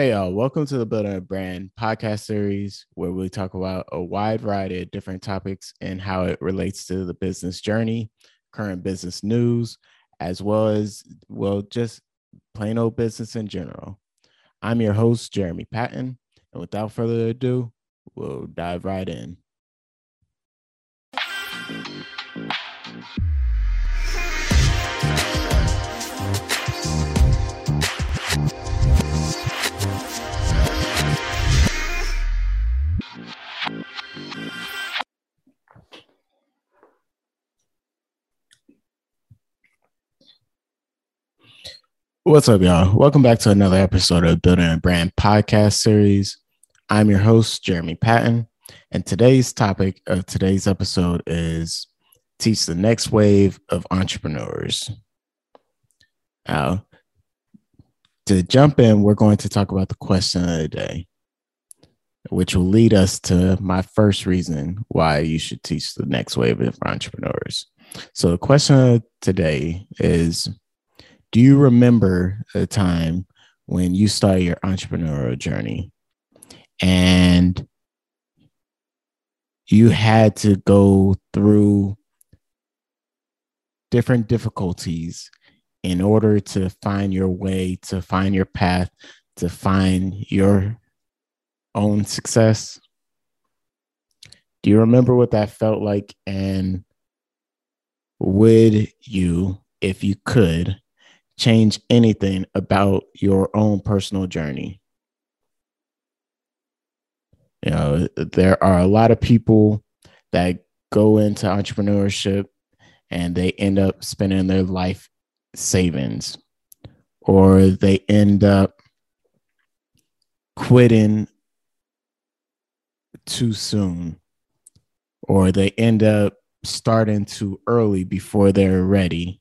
Hey, y'all, welcome to the Building a Brand podcast series where we talk about a wide variety of different topics and how it relates to the business journey, current business news, as well as, well, just plain old business in general. I'm your host, Jeremy Patton. And without further ado, we'll dive right in. What's up, y'all? Welcome back to another episode of Building a Brand podcast series. I'm your host, Jeremy Patton, and today's topic of today's episode is teach the next wave of entrepreneurs. Now, to jump in, we're going to talk about the question of the day, which will lead us to my first reason why you should teach the next wave of entrepreneurs. So, the question of today is do you remember a time when you started your entrepreneurial journey and you had to go through different difficulties in order to find your way, to find your path, to find your own success? Do you remember what that felt like? And would you, if you could, change anything about your own personal journey. You know, there are a lot of people that go into entrepreneurship and they end up spending their life savings or they end up quitting too soon or they end up starting too early before they're ready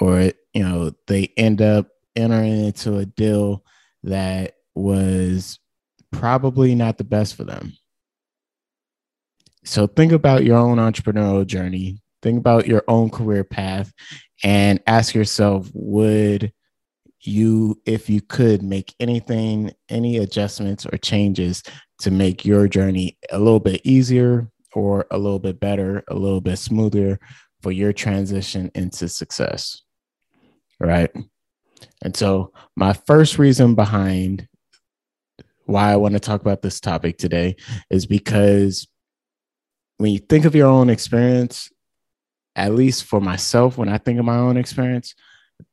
or you know, they end up entering into a deal that was probably not the best for them. So think about your own entrepreneurial journey, think about your own career path, and ask yourself would you, if you could, make anything, any adjustments or changes to make your journey a little bit easier or a little bit better, a little bit smoother for your transition into success? Right? And so, my first reason behind why I want to talk about this topic today is because when you think of your own experience, at least for myself, when I think of my own experience,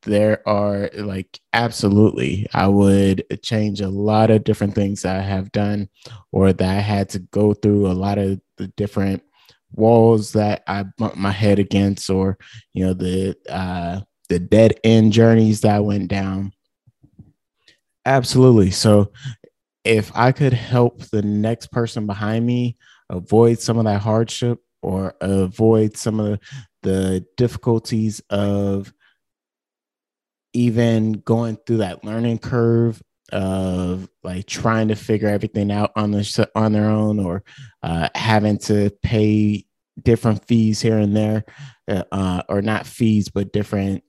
there are like absolutely, I would change a lot of different things that I have done or that I had to go through, a lot of the different walls that I bumped my head against, or, you know, the, uh, the dead end journeys that went down. Absolutely. So if I could help the next person behind me avoid some of that hardship or avoid some of the difficulties of even going through that learning curve of like trying to figure everything out on the on their own or uh, having to pay different fees here and there uh, or not fees but different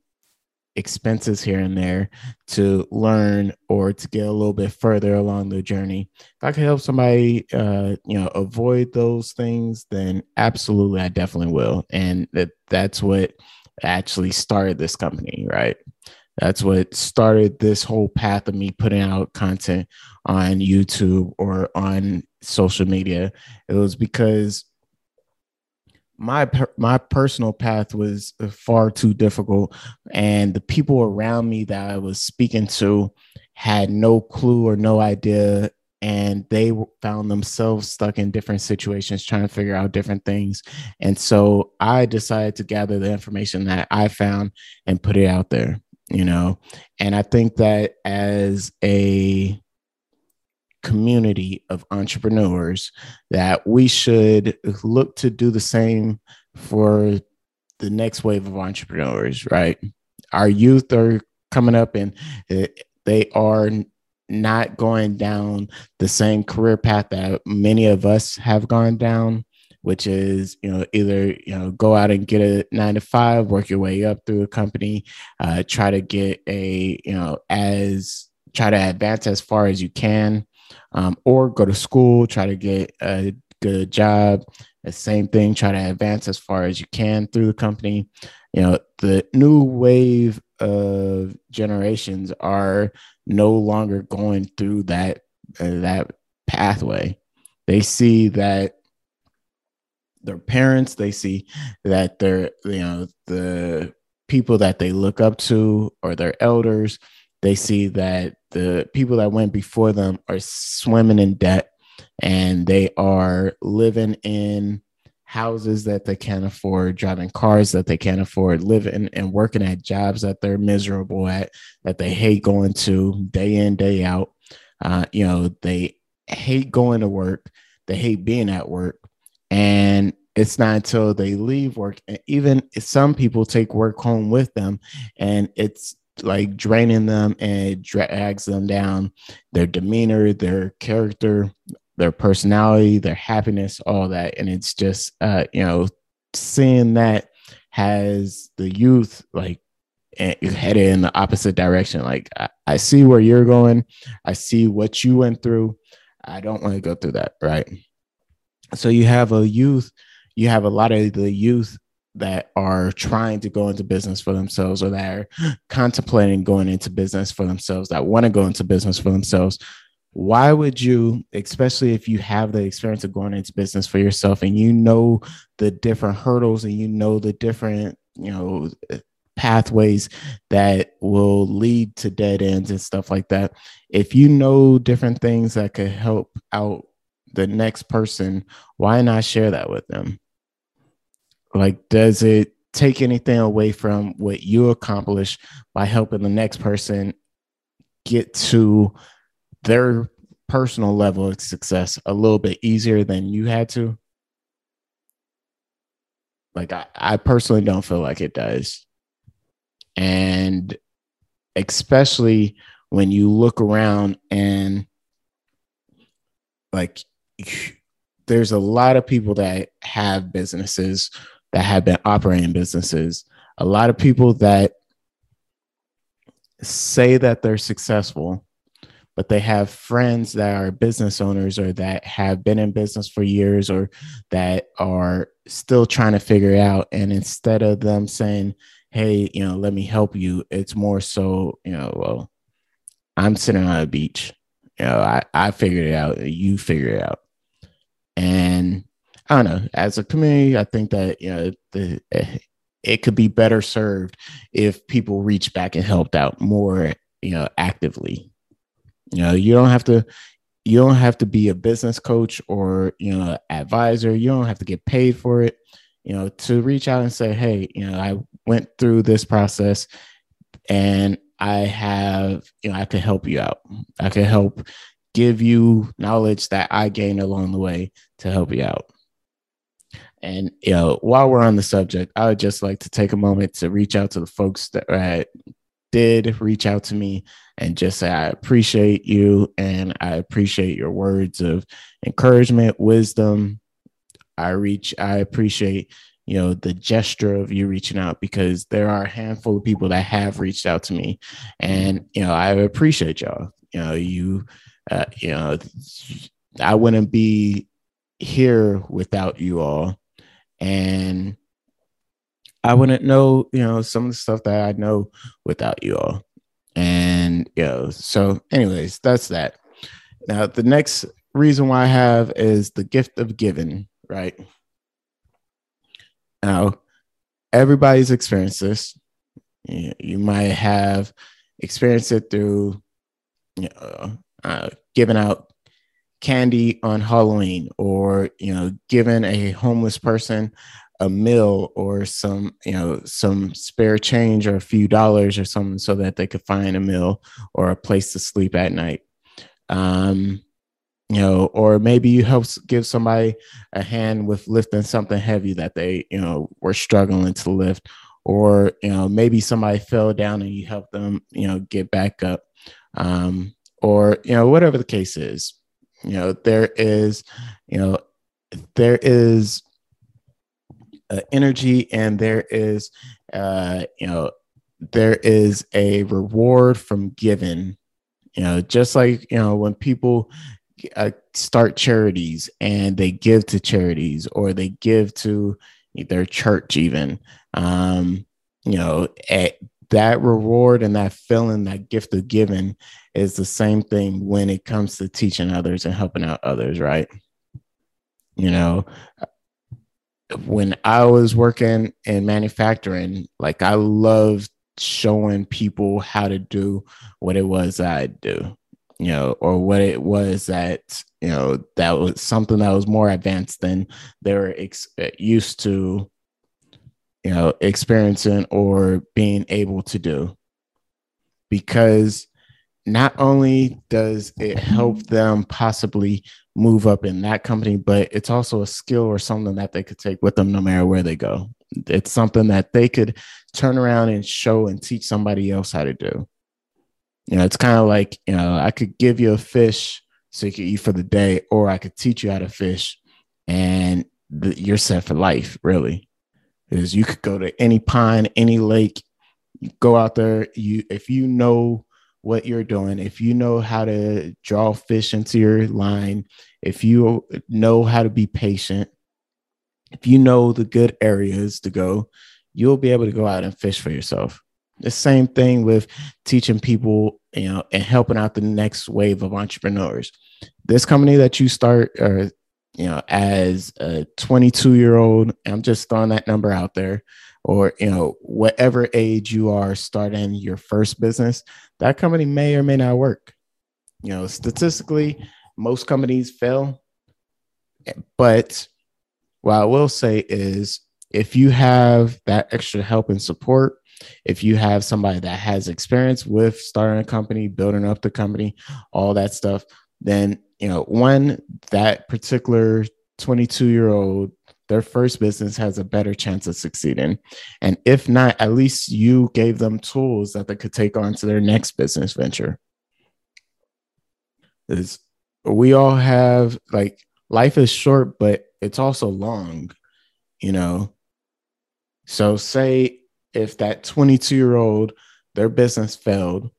expenses here and there to learn or to get a little bit further along the journey. If I could help somebody, uh, you know, avoid those things, then absolutely, I definitely will. And that that's what actually started this company, right? That's what started this whole path of me putting out content on YouTube or on social media. It was because my my personal path was far too difficult and the people around me that I was speaking to had no clue or no idea and they found themselves stuck in different situations trying to figure out different things and so I decided to gather the information that I found and put it out there you know? And I think that as a community of entrepreneurs that we should look to do the same for the next wave of entrepreneurs, right? Our youth are coming up and they are not going down the same career path that many of us have gone down which is you know either you know go out and get a nine to five work your way up through a company uh, try to get a you know as try to advance as far as you can, um, or go to school, try to get a good job. The same thing, try to advance as far as you can through the company. You know, the new wave of generations are no longer going through that uh, that pathway. They see that their parents, they see that they're you know the people that they look up to or their elders, they see that the people that went before them are swimming in debt and they are living in houses that they can't afford, driving cars that they can't afford, living and working at jobs that they're miserable at, that they hate going to day in, day out. Uh, you know, they hate going to work, they hate being at work. And it's not until they leave work, and even some people take work home with them, and it's like draining them and drags them down their demeanor, their character, their personality, their happiness, all that. And it's just, uh, you know, seeing that has the youth like headed in the opposite direction. Like, I, I see where you're going, I see what you went through. I don't want to go through that. Right. So you have a youth, you have a lot of the youth that are trying to go into business for themselves or that are contemplating going into business for themselves, that want to go into business for themselves, why would you, especially if you have the experience of going into business for yourself and you know the different hurdles and you know the different, you know, pathways that will lead to dead ends and stuff like that. If you know different things that could help out the next person, why not share that with them? Like, does it take anything away from what you accomplish by helping the next person get to their personal level of success a little bit easier than you had to? Like, I, I personally don't feel like it does. And especially when you look around and like there's a lot of people that have businesses that have been operating businesses a lot of people that say that they're successful but they have friends that are business owners or that have been in business for years or that are still trying to figure it out. And instead of them saying, Hey, you know, let me help you, it's more so, you know, well, I'm sitting on a beach. You know, I, I figured it out, you figure it out. And I don't know, as a community, I think that, you know, the, eh, it could be better served if people reach back and helped out more, you know, actively. You know, you don't have to you don't have to be a business coach or you know advisor. You don't have to get paid for it. You know, to reach out and say, hey, you know, I went through this process and I have, you know, I can help you out. I can help give you knowledge that I gained along the way to help you out. And you know, while we're on the subject, I would just like to take a moment to reach out to the folks that uh, did reach out to me and just say, I appreciate you and I appreciate your words of encouragement, wisdom. I reach, I appreciate, you know, the gesture of you reaching out because there are a handful of people that have reached out to me and, you know, I appreciate y'all. You know, you, uh, you know, I wouldn't be here without you all. And I wouldn't know, you know, some of the stuff that I know without you all. And, you know, so, anyways, that's that. Now, the next reason why I have is the gift of giving, right? Now, everybody's experienced this. You, might have experienced it through you know, uh, giving out candy on Halloween or, you know, giving a homeless person a meal or some you know some spare change or a few dollars or something so that they could find a meal or a place to sleep at night. Um you know or maybe you help give somebody a hand with lifting something heavy that they you know were struggling to lift. Or you know maybe somebody fell down and you help them you know get back up. Um or you know whatever the case is you know there is you know there is uh, energy and there is uh, you know there is a reward from giving. You know, just like, you know, when people uh, start charities and they give to charities or they give to their church, even, um, you know, at that reward and that feeling, that gift of giving is the same thing when it comes to teaching others and helping out others, right? You know, when I was working in manufacturing, like I loved showing people how to do what it was I do, you know, or what it was that, you know, that was something that was more advanced than they were ex- uh, used to, you know, experiencing or being able to do. Because not only does it help them possibly move up in that company, but it's also a skill or something that they could take with them no matter where they go. It's something that they could turn around and show and teach somebody else how to do. You know, it's kind of like, you know, I could give you a fish so you could eat for the day, or I could teach you how to fish and the, you're set for life, really. Because you could go to any pond, any lake, go out there. You if you know what you're doing, if you know how to draw fish into your line, if you know how to be patient, if you know the good areas to go, you'll be able to go out and fish for yourself. The same thing with teaching people, you know, and helping out the next wave of entrepreneurs. This company that you start, or you know, as a 22 year old, I'm just throwing that number out there, or you know, whatever age you are starting your first business, that company may or may not work. You know, statistically, most companies fail. But what I will say is if you have that extra help and support, if you have somebody that has experience with starting a company, building up the company, all that stuff, then, you know, one, that particular 22 year old their first business has a better chance of succeeding. And if not, at least you gave them tools that they could take on to their next business venture. Is we all have like life is short, but it's also long, you know. So say if that 22 year old, their business failed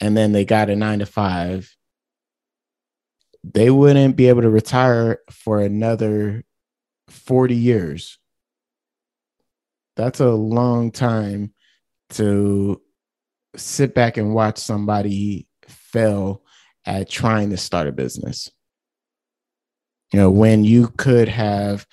and then they got a nine to five, they wouldn't be able to retire for another 40 years. That's a long time to sit back and watch somebody fail at trying to start a business. You know, when you could have,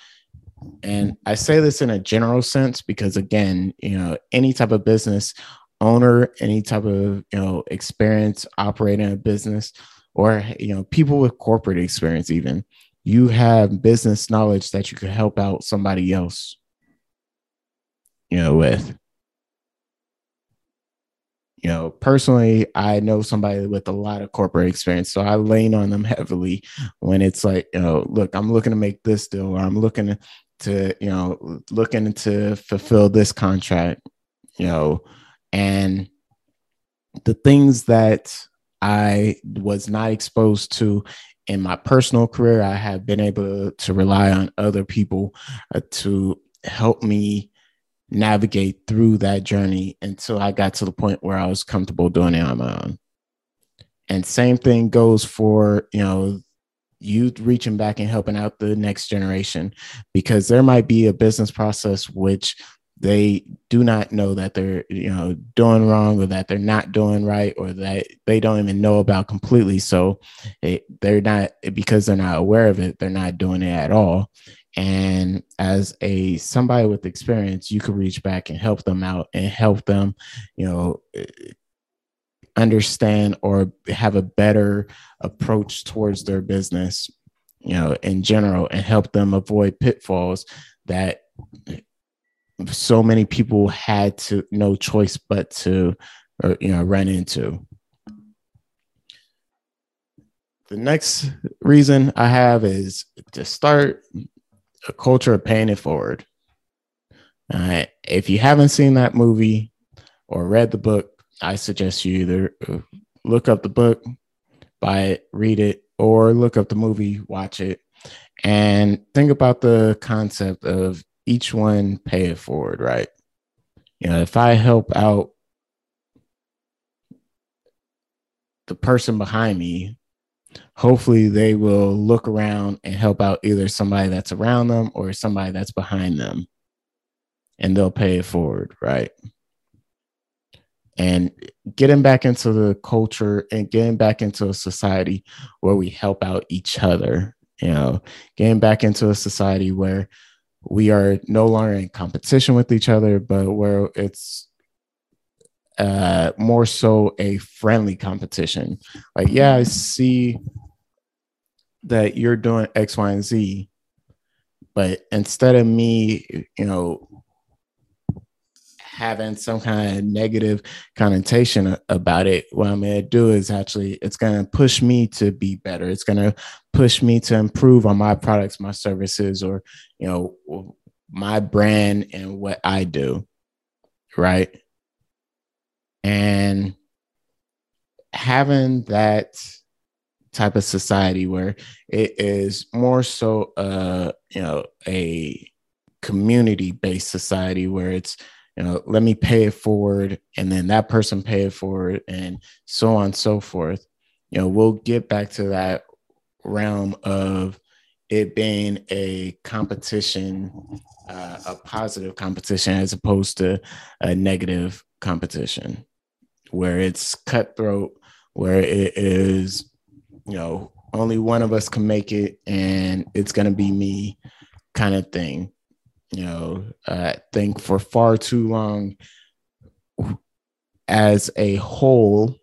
and I say this in a general sense because, again, you know, any type of business owner, any type of, you know, experience operating a business, or, you know, people with corporate experience, even, you have business knowledge that you could help out somebody else, you know, with. You know, personally, I know somebody with a lot of corporate experience, so I lean on them heavily when it's like, you know, look, I'm looking to make this deal, or I'm looking to, you know, looking to fulfill this contract, you know, and the things that I was not exposed to in my personal career, I have been able to rely on other people uh, to help me navigate through that journey until I got to the point where I was comfortable doing it on my own. And same thing goes for, you know, you reaching back and helping out the next generation because there might be a business process which they do not know that they're you know doing wrong or that they're not doing right or that they don't even know about completely. So it, they're not because they're not aware of it they're not doing it at all. And as a somebody with experience you could reach back and help them out and help them you know eh, understand or have a better approach towards their business you know in general and help them avoid pitfalls that so many people had to no choice but to or, you know run into. The next reason i have is to start a culture of paying it forward. Uh, if you haven't seen that movie or read the book i suggest you either uh, look up the book buy it read it or look up the movie watch it and think about the concept of each one pay it forward, right? You know, if I help out the person behind me, hopefully they will look around and help out either somebody that's around them or somebody that's behind them and they'll pay it forward, right? And getting back into the culture and getting back into a society where we help out each other, you know, getting back into a society where we are no longer in competition with each other, but where it's uh, more so a friendly competition. Like, yeah, I see that you're doing X, Y, and Z, but instead of me, you know, having some kind of negative connotation about it, what I'm going to do is actually, it's going to push me to be better. It's going to push me to improve on my products, my services, or, you know, my brand and what I do. Right. And having that type of society where it is more so uh you know a community based society where it's you know let me pay it forward and then that person pay it forward and so on and so forth you know we'll get back to that realm of it being a competition uh, a positive competition as opposed to a negative competition where it's cutthroat where it is you know, only one of us can make it and it's going to be me kind of thing. You know, I think for far too long, as a whole,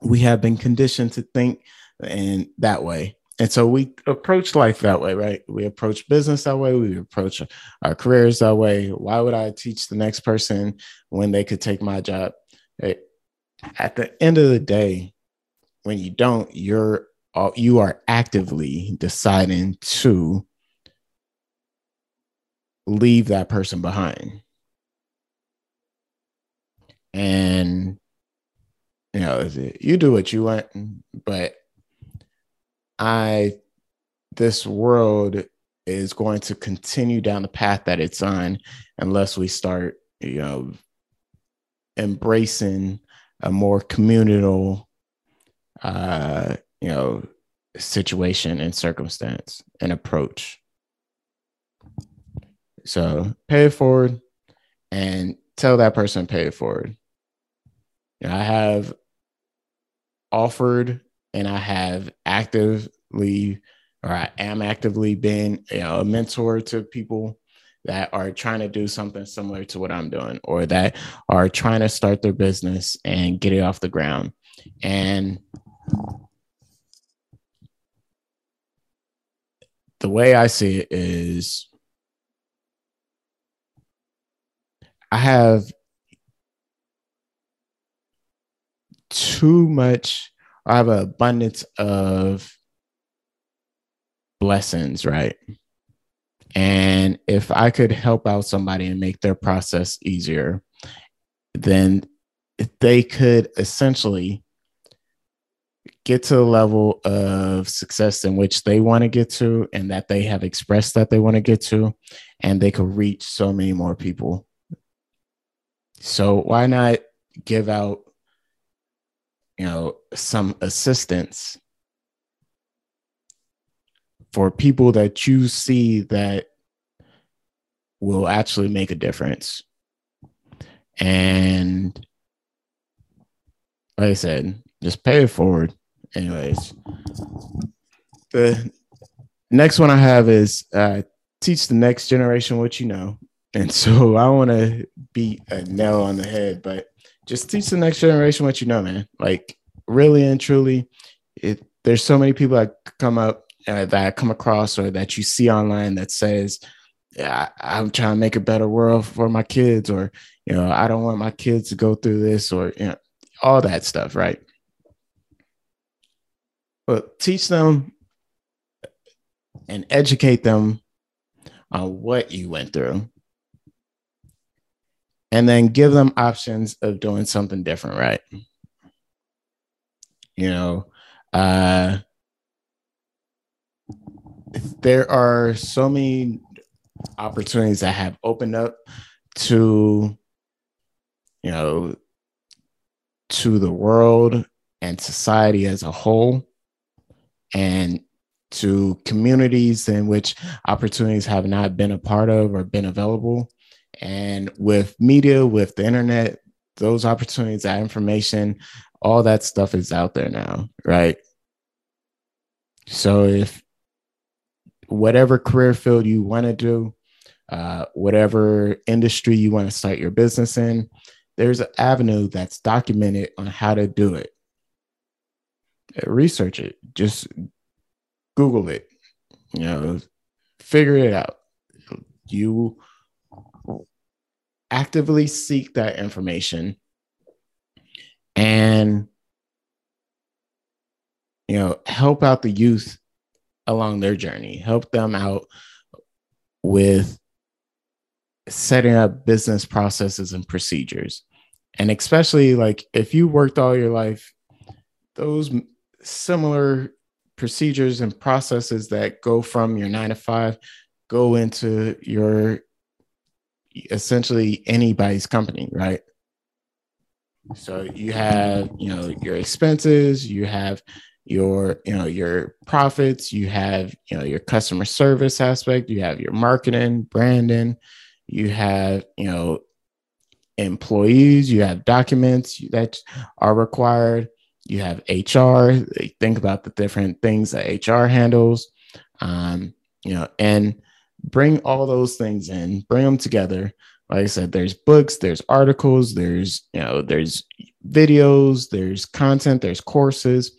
we have been conditioned to think in that way. And so we approach life that way, right? We approach business that way. We approach our careers that way. Why would I teach the next person when they could take my job? At the end of the day, when you don't, you're uh, you are actively deciding to leave that person behind. And you know, you do what you want, but I this world is going to continue down the path that it's on unless we start, you know, embracing a more communal uh, you know, situation and circumstance and approach. So pay it forward and tell that person pay it forward. I have offered and I have actively or I am actively being you know, a mentor to people that are trying to do something similar to what I'm doing or that are trying to start their business and get it off the ground. And the way I see it is I have too much, I have an abundance of blessings, right? And if I could help out somebody and make their process easier, then they could essentially get to the level of success in which they want to get to and that they have expressed that they want to get to and they could reach so many more people so why not give out you know some assistance for people that you see that will actually make a difference and like i said just pay it forward anyways, the next one I have is uh, teach the next generation what you know. And so I want to beat a nail on the head, but just teach the next generation what you know, man. Like really and truly, it, there's so many people that come up uh, that I come across or that you see online that says, yeah, I'm trying to make a better world for my kids, or you know, I don't want my kids to go through this, or you know, all that stuff, right? but teach them and educate them on what you went through and then give them options of doing something different right you know uh there are so many opportunities that have opened up to you know to the world and society as a whole and to communities in which opportunities have not been a part of or been available. And with media, with the internet, those opportunities, that information, all that stuff is out there now, right? So if whatever career field you want to do, uh, whatever industry you want to start your business in, there's an avenue that's documented on how to do it. Research it. Just Google it. You know, figure it out. You actively seek that information. And you know help out the youth along their journey. Help them out with setting up business processes and procedures. And especially like if you worked all your life those similar procedures and processes that go from your nine to five go into your essentially anybody's company, right? So you have, you know, your expenses, you have your, you know, your profits, you have, you know, your customer service aspect, you have your marketing, branding, you have, you know, employees, you have documents that are required, you have HR. Think about the different things that HR handles, um, you know, and bring all those things in, bring them together. Like I said, there's books, there's articles, there's you know, there's videos, there's content, there's courses.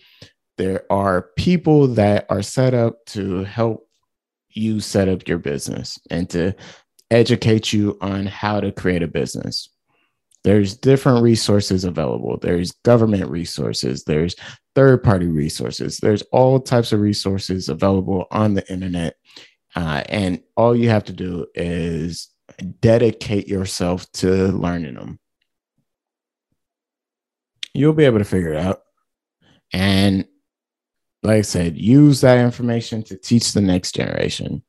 There are people that are set up to help you set up your business and to educate you on how to create a business. There's different resources available. There's government resources. There's third party resources. There's all types of resources available on the internet uh, and all you have to do is dedicate yourself to learning them you'll be able to figure it out. And like i said use that information to teach the next generation.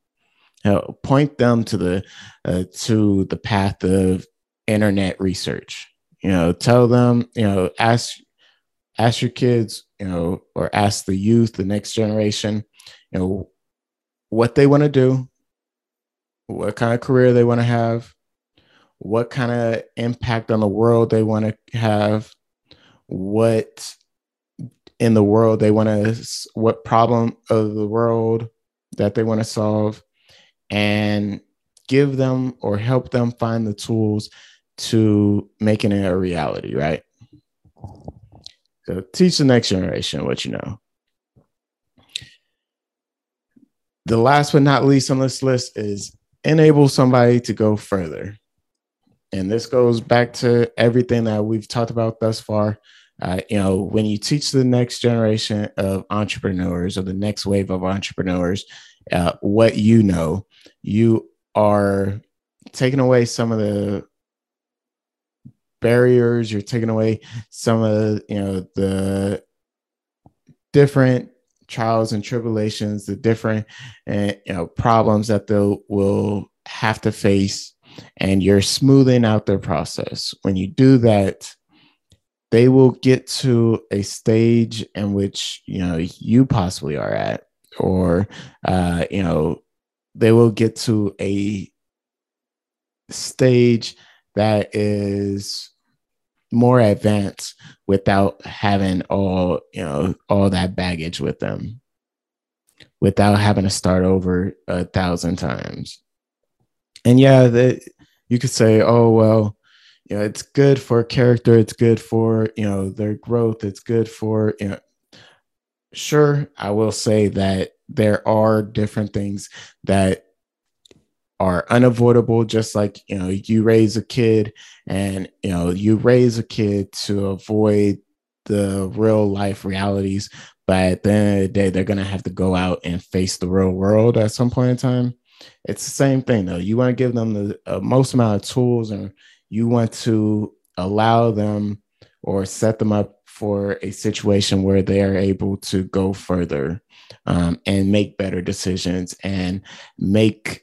Know, point them to the uh, to the path of internet research. You know, tell them, you know, ask ask your kids, you know, or ask the youth, the next generation, you know, what they want to do, what kind of career they want to have, what kind of impact on the world they want to have, what in the world they want to, what problem of the world that they want to solve, and give them or help them find the tools to making it a reality, right? So teach the next generation what you know. The last but not least on this list is enable somebody to go further. And this goes back to everything that we've talked about thus far. Uh, you know, when you teach the next generation of entrepreneurs or the next wave of entrepreneurs uh, what you know, you are taking away some of the barriers you're taking away some of you know the different trials and tribulations the different uh, you know problems that they will have to face and you're smoothing out their process. When you do that they will get to a stage in which you know you possibly are at or uh you know they will get to a stage that is more advanced without having all you know all that baggage with them. Without having to start over a thousand times. And yeah that you could say oh well you know it's good for character it's good for you know their growth it's good for you know. Sure i will say that there are different things that are unavoidable just like you know you raise a kid and you know you raise a kid to avoid the real life realities but at the end of the day they're going to have to go out and face the real world at some point in time. It's the same thing though. You want to give them the uh, most amount of tools and you want to allow them or set them up for a situation where they are able to go further um, and make better decisions and make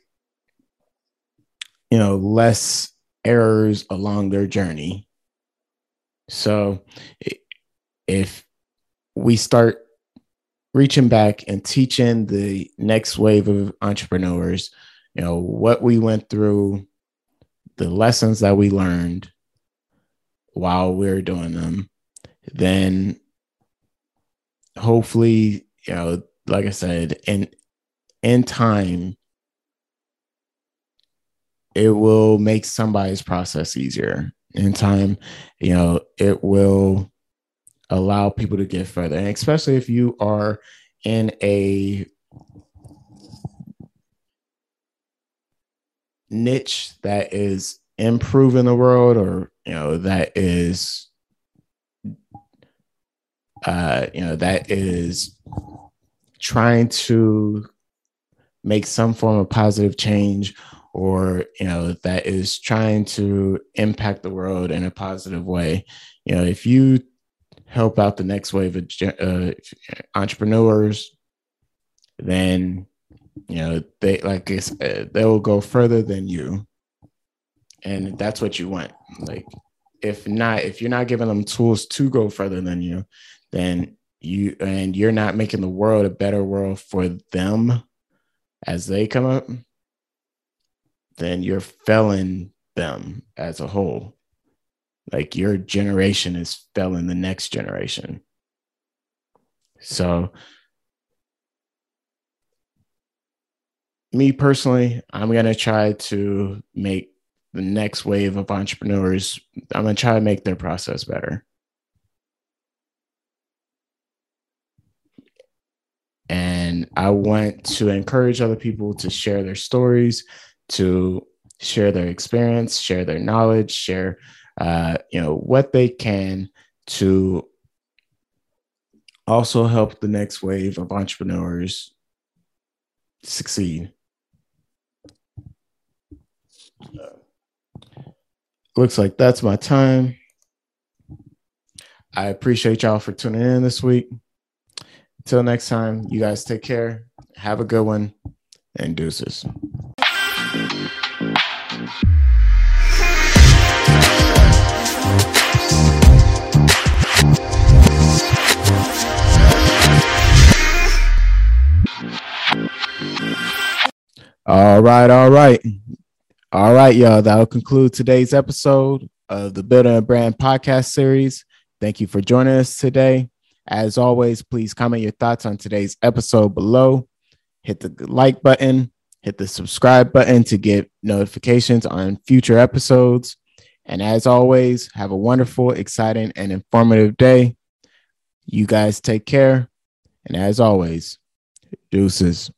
you know, less errors along their journey. So if we start reaching back and teaching the next wave of entrepreneurs, you know, what we went through, the lessons that we learned while we are doing them, then hopefully, you know, like I said, in in time, it will make somebody's process easier. In time, you know, it will allow people to get further. And especially if you are in a niche that is improving the world or you know that is uh you know that is trying to make some form of positive change or you know that is trying to impact the world in a positive way you know if you help out the next wave of uh, entrepreneurs, then you know they like I said, they will go further than you, and that's what you want. Like if not, if you're not giving them tools to go further than you, then you and you're not making the world a better world for them as they come up, then you're failing them as a whole. Like your generation is failing the next generation. So, me personally, I'm going to try to make the next wave of entrepreneurs, I'm going to try to make their process better. And I want to encourage other people to share their stories, to share their experience, share their knowledge, share uh, you know, what they can to also help the next wave of entrepreneurs succeed. Uh, looks like that's my time. I appreciate y'all for tuning in this week. Until next time, you guys take care. Have a good one and deuces. All right, all right. All right, y'all. That'll conclude today's episode of the Building a Brand podcast series. Thank you for joining us today. As always, please comment your thoughts on today's episode below. Hit the like button, hit the subscribe button to get notifications on future episodes. And as always, have a wonderful, exciting, and informative day. You guys take care. And as always, deuces.